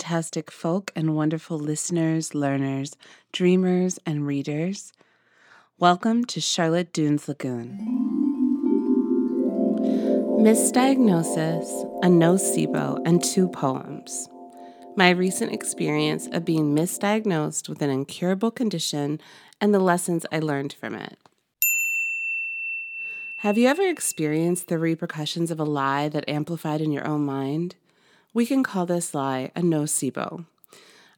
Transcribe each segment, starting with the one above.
fantastic folk and wonderful listeners, learners, dreamers, and readers. Welcome to Charlotte Dunes Lagoon. Misdiagnosis, a nocebo, and two poems. My recent experience of being misdiagnosed with an incurable condition and the lessons I learned from it. Have you ever experienced the repercussions of a lie that amplified in your own mind? We can call this lie a nocebo.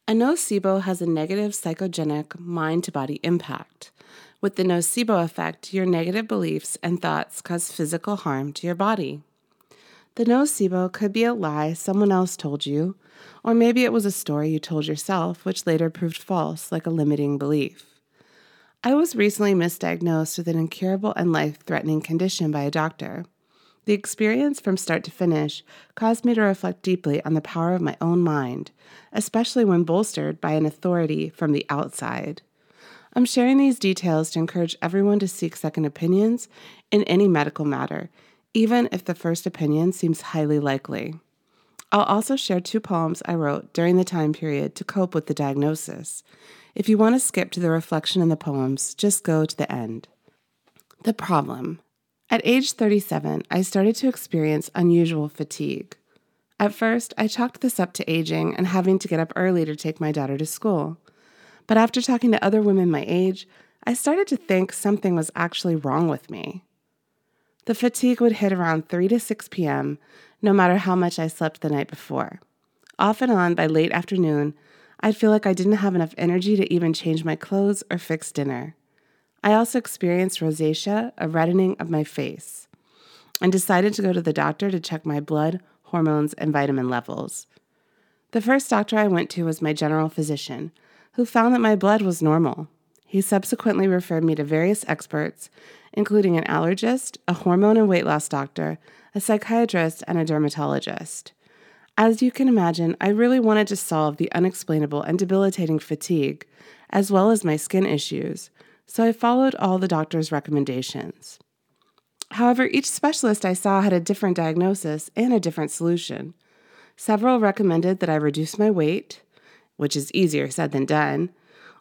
A nocebo has a negative psychogenic mind to body impact. With the nocebo effect, your negative beliefs and thoughts cause physical harm to your body. The nocebo could be a lie someone else told you, or maybe it was a story you told yourself, which later proved false, like a limiting belief. I was recently misdiagnosed with an incurable and life threatening condition by a doctor. The experience from start to finish caused me to reflect deeply on the power of my own mind, especially when bolstered by an authority from the outside. I'm sharing these details to encourage everyone to seek second opinions in any medical matter, even if the first opinion seems highly likely. I'll also share two poems I wrote during the time period to cope with the diagnosis. If you want to skip to the reflection in the poems, just go to the end. The problem at age 37, I started to experience unusual fatigue. At first, I chalked this up to aging and having to get up early to take my daughter to school. But after talking to other women my age, I started to think something was actually wrong with me. The fatigue would hit around 3 to 6 p.m., no matter how much I slept the night before. Off and on, by late afternoon, I'd feel like I didn't have enough energy to even change my clothes or fix dinner. I also experienced rosacea, a reddening of my face, and decided to go to the doctor to check my blood, hormones, and vitamin levels. The first doctor I went to was my general physician, who found that my blood was normal. He subsequently referred me to various experts, including an allergist, a hormone and weight loss doctor, a psychiatrist, and a dermatologist. As you can imagine, I really wanted to solve the unexplainable and debilitating fatigue, as well as my skin issues, so I followed all the doctor's recommendations. However, each specialist I saw had a different diagnosis and a different solution. Several recommended that I reduce my weight, which is easier said than done,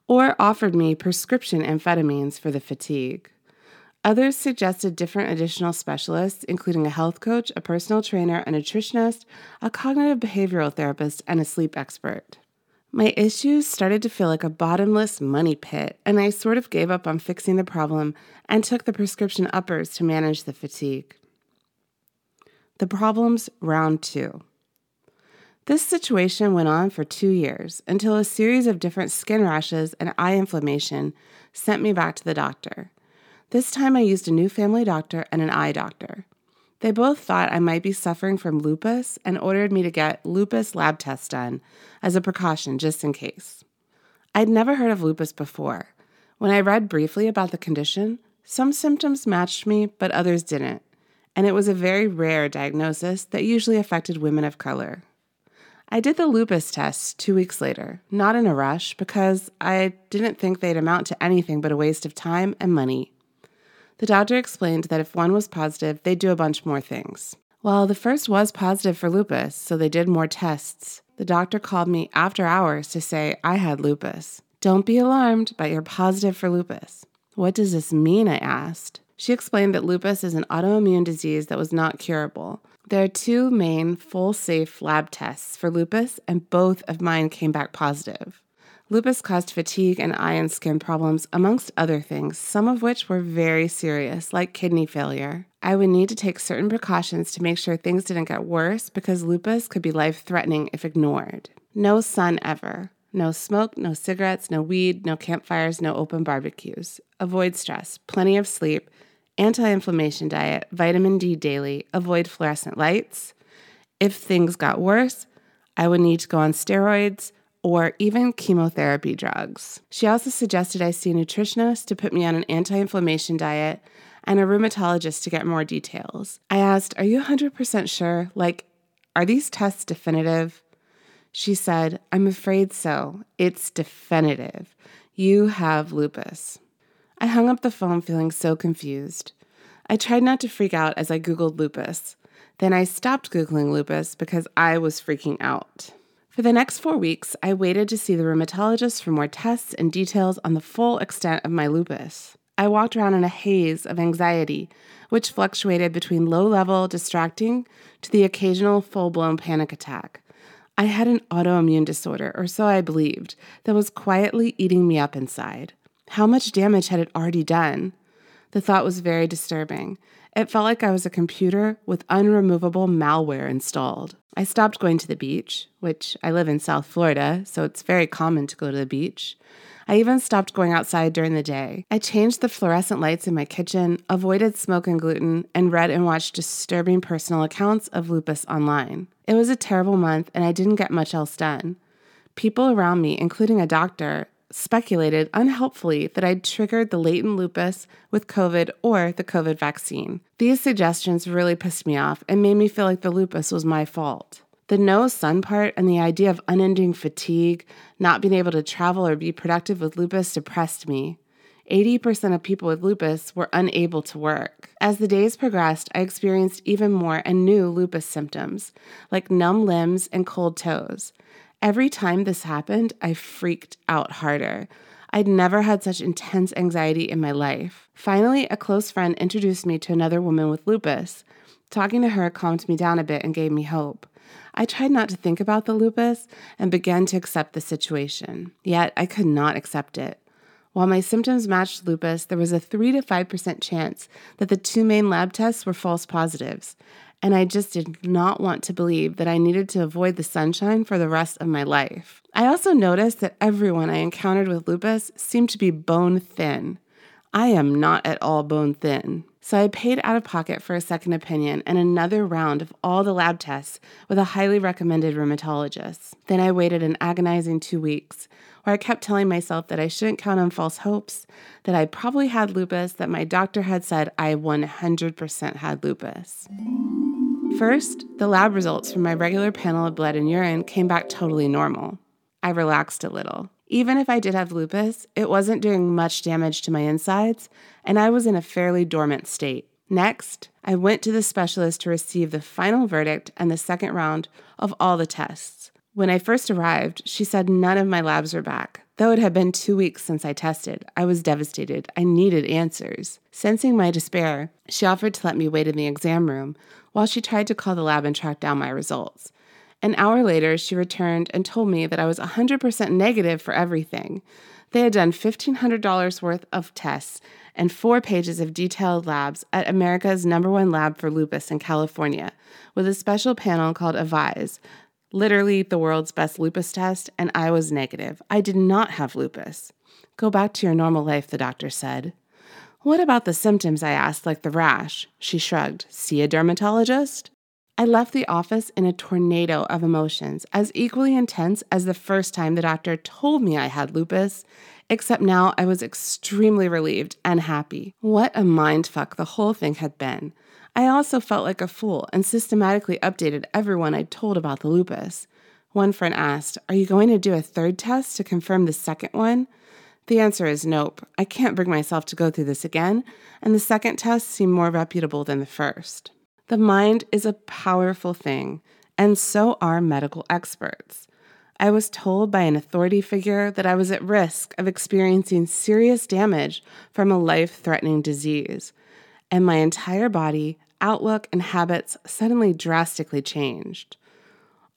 or offered me prescription amphetamines for the fatigue. Others suggested different additional specialists, including a health coach, a personal trainer, a nutritionist, a cognitive behavioral therapist, and a sleep expert. My issues started to feel like a bottomless money pit, and I sort of gave up on fixing the problem and took the prescription uppers to manage the fatigue. The problems round two. This situation went on for two years until a series of different skin rashes and eye inflammation sent me back to the doctor. This time I used a new family doctor and an eye doctor. They both thought I might be suffering from lupus and ordered me to get lupus lab tests done as a precaution just in case. I'd never heard of lupus before. When I read briefly about the condition, some symptoms matched me, but others didn't, and it was a very rare diagnosis that usually affected women of color. I did the lupus test two weeks later, not in a rush, because I didn't think they'd amount to anything but a waste of time and money. The doctor explained that if one was positive, they'd do a bunch more things. Well, the first was positive for lupus, so they did more tests. The doctor called me after hours to say I had lupus. Don't be alarmed, but you're positive for lupus. What does this mean? I asked. She explained that lupus is an autoimmune disease that was not curable. There are two main full safe lab tests for lupus, and both of mine came back positive. Lupus caused fatigue and eye and skin problems, amongst other things, some of which were very serious, like kidney failure. I would need to take certain precautions to make sure things didn't get worse because lupus could be life threatening if ignored. No sun ever. No smoke, no cigarettes, no weed, no campfires, no open barbecues. Avoid stress, plenty of sleep, anti inflammation diet, vitamin D daily, avoid fluorescent lights. If things got worse, I would need to go on steroids or even chemotherapy drugs. She also suggested I see a nutritionist to put me on an anti inflammation diet and a rheumatologist to get more details. I asked, Are you 100% sure? Like, are these tests definitive? She said, I'm afraid so. It's definitive. You have lupus. I hung up the phone feeling so confused. I tried not to freak out as I Googled lupus. Then I stopped Googling lupus because I was freaking out. For the next four weeks, I waited to see the rheumatologist for more tests and details on the full extent of my lupus. I walked around in a haze of anxiety, which fluctuated between low level, distracting, to the occasional full blown panic attack. I had an autoimmune disorder, or so I believed, that was quietly eating me up inside. How much damage had it already done? The thought was very disturbing. It felt like I was a computer with unremovable malware installed. I stopped going to the beach, which I live in South Florida, so it's very common to go to the beach. I even stopped going outside during the day. I changed the fluorescent lights in my kitchen, avoided smoke and gluten, and read and watched disturbing personal accounts of lupus online. It was a terrible month, and I didn't get much else done. People around me, including a doctor, speculated unhelpfully that I'd triggered the latent lupus with COVID or the COVID vaccine. These suggestions really pissed me off and made me feel like the lupus was my fault. The no sun part and the idea of unending fatigue, not being able to travel or be productive with lupus depressed me. 80% of people with lupus were unable to work. As the days progressed, I experienced even more and new lupus symptoms, like numb limbs and cold toes. Every time this happened, I freaked out harder. I'd never had such intense anxiety in my life. Finally, a close friend introduced me to another woman with lupus. Talking to her calmed me down a bit and gave me hope. I tried not to think about the lupus and began to accept the situation. Yet I could not accept it. While my symptoms matched lupus, there was a 3 to 5% chance that the two main lab tests were false positives, and I just did not want to believe that I needed to avoid the sunshine for the rest of my life. I also noticed that everyone I encountered with lupus seemed to be bone thin. I am not at all bone thin. So I paid out of pocket for a second opinion and another round of all the lab tests with a highly recommended rheumatologist. Then I waited an agonizing two weeks where I kept telling myself that I shouldn't count on false hopes, that I probably had lupus, that my doctor had said I 100% had lupus. First, the lab results from my regular panel of blood and urine came back totally normal. I relaxed a little. Even if I did have lupus, it wasn't doing much damage to my insides, and I was in a fairly dormant state. Next, I went to the specialist to receive the final verdict and the second round of all the tests. When I first arrived, she said none of my labs were back. Though it had been two weeks since I tested, I was devastated. I needed answers. Sensing my despair, she offered to let me wait in the exam room while she tried to call the lab and track down my results. An hour later, she returned and told me that I was 100% negative for everything. They had done $1,500 worth of tests and four pages of detailed labs at America's number one lab for lupus in California, with a special panel called AVISE, literally the world's best lupus test, and I was negative. I did not have lupus. Go back to your normal life, the doctor said. What about the symptoms? I asked, like the rash. She shrugged. See a dermatologist? I left the office in a tornado of emotions, as equally intense as the first time the doctor told me I had lupus, except now I was extremely relieved and happy. What a mindfuck the whole thing had been. I also felt like a fool and systematically updated everyone I'd told about the lupus. One friend asked, Are you going to do a third test to confirm the second one? The answer is nope. I can't bring myself to go through this again, and the second test seemed more reputable than the first. The mind is a powerful thing, and so are medical experts. I was told by an authority figure that I was at risk of experiencing serious damage from a life threatening disease and my entire body, outlook, and habits suddenly drastically changed.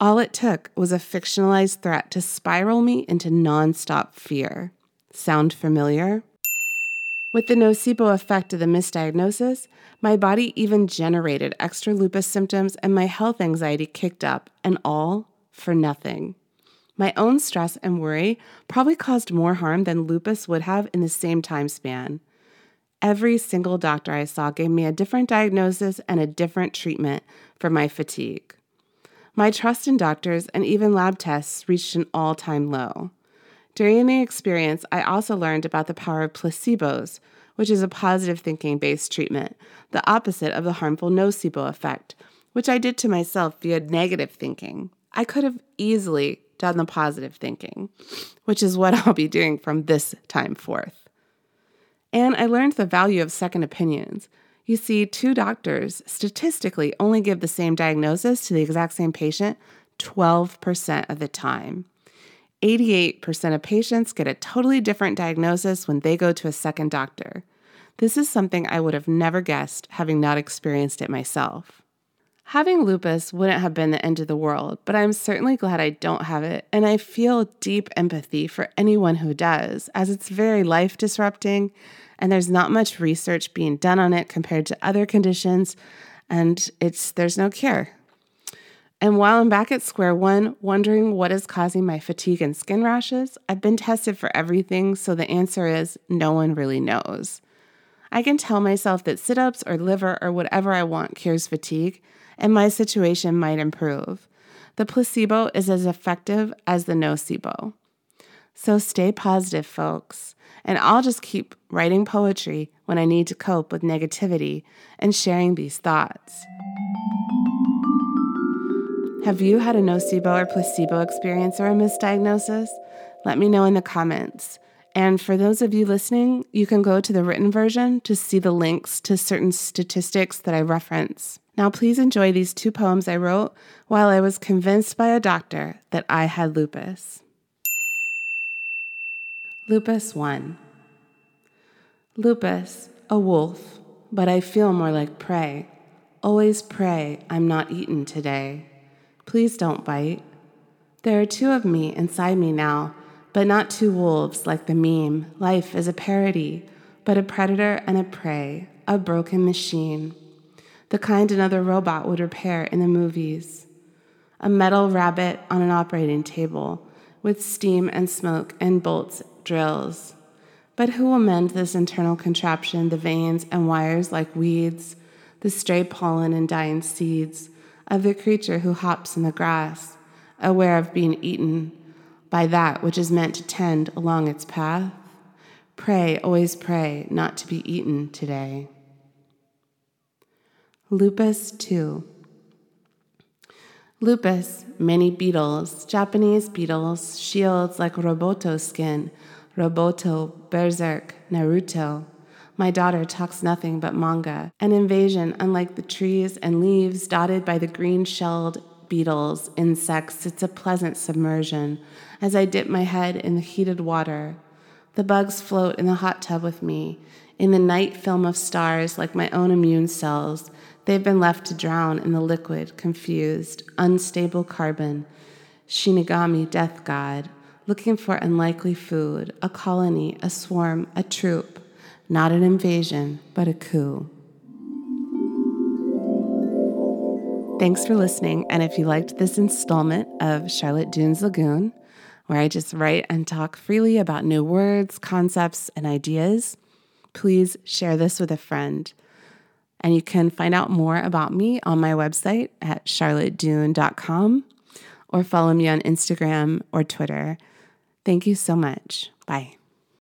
All it took was a fictionalized threat to spiral me into nonstop fear. Sound familiar? With the nocebo effect of the misdiagnosis, my body even generated extra lupus symptoms and my health anxiety kicked up, and all for nothing. My own stress and worry probably caused more harm than lupus would have in the same time span. Every single doctor I saw gave me a different diagnosis and a different treatment for my fatigue. My trust in doctors and even lab tests reached an all time low. During the experience, I also learned about the power of placebos, which is a positive thinking based treatment, the opposite of the harmful nocebo effect, which I did to myself via negative thinking. I could have easily done the positive thinking, which is what I'll be doing from this time forth. And I learned the value of second opinions. You see, two doctors statistically only give the same diagnosis to the exact same patient 12% of the time. 88% of patients get a totally different diagnosis when they go to a second doctor. This is something I would have never guessed, having not experienced it myself. Having lupus wouldn't have been the end of the world, but I'm certainly glad I don't have it, and I feel deep empathy for anyone who does, as it's very life disrupting, and there's not much research being done on it compared to other conditions, and it's there's no cure. And while I'm back at square one, wondering what is causing my fatigue and skin rashes, I've been tested for everything, so the answer is no one really knows. I can tell myself that sit ups or liver or whatever I want cures fatigue, and my situation might improve. The placebo is as effective as the nocebo. So stay positive, folks, and I'll just keep writing poetry when I need to cope with negativity and sharing these thoughts. Have you had a nocebo or placebo experience or a misdiagnosis? Let me know in the comments. And for those of you listening, you can go to the written version to see the links to certain statistics that I reference. Now, please enjoy these two poems I wrote while I was convinced by a doctor that I had lupus. Lupus 1 Lupus, a wolf, but I feel more like prey. Always pray I'm not eaten today. Please don't bite. There are two of me inside me now but not two wolves like the meme. Life is a parody, but a predator and a prey, a broken machine. The kind another robot would repair in the movies. A metal rabbit on an operating table with steam and smoke and bolts, drills. But who will mend this internal contraption, the veins and wires like weeds, the stray pollen and dying seeds of the creature who hops in the grass, aware of being eaten? by that which is meant to tend along its path. Pray, always pray, not to be eaten today. Lupus 2 Lupus, many beetles, Japanese beetles, shields like Roboto skin, Roboto, Berserk, Naruto. My daughter talks nothing but manga, an invasion unlike the trees and leaves dotted by the green shelled beetles, insects, it's a pleasant submersion as I dip my head in the heated water. The bugs float in the hot tub with me. In the night film of stars, like my own immune cells, they've been left to drown in the liquid, confused, unstable carbon. Shinigami, death god, looking for unlikely food, a colony, a swarm, a troop, not an invasion, but a coup. Thanks for listening. And if you liked this installment of Charlotte Dunes Lagoon, where I just write and talk freely about new words, concepts, and ideas, please share this with a friend. And you can find out more about me on my website at charlottedune.com or follow me on Instagram or Twitter. Thank you so much. Bye.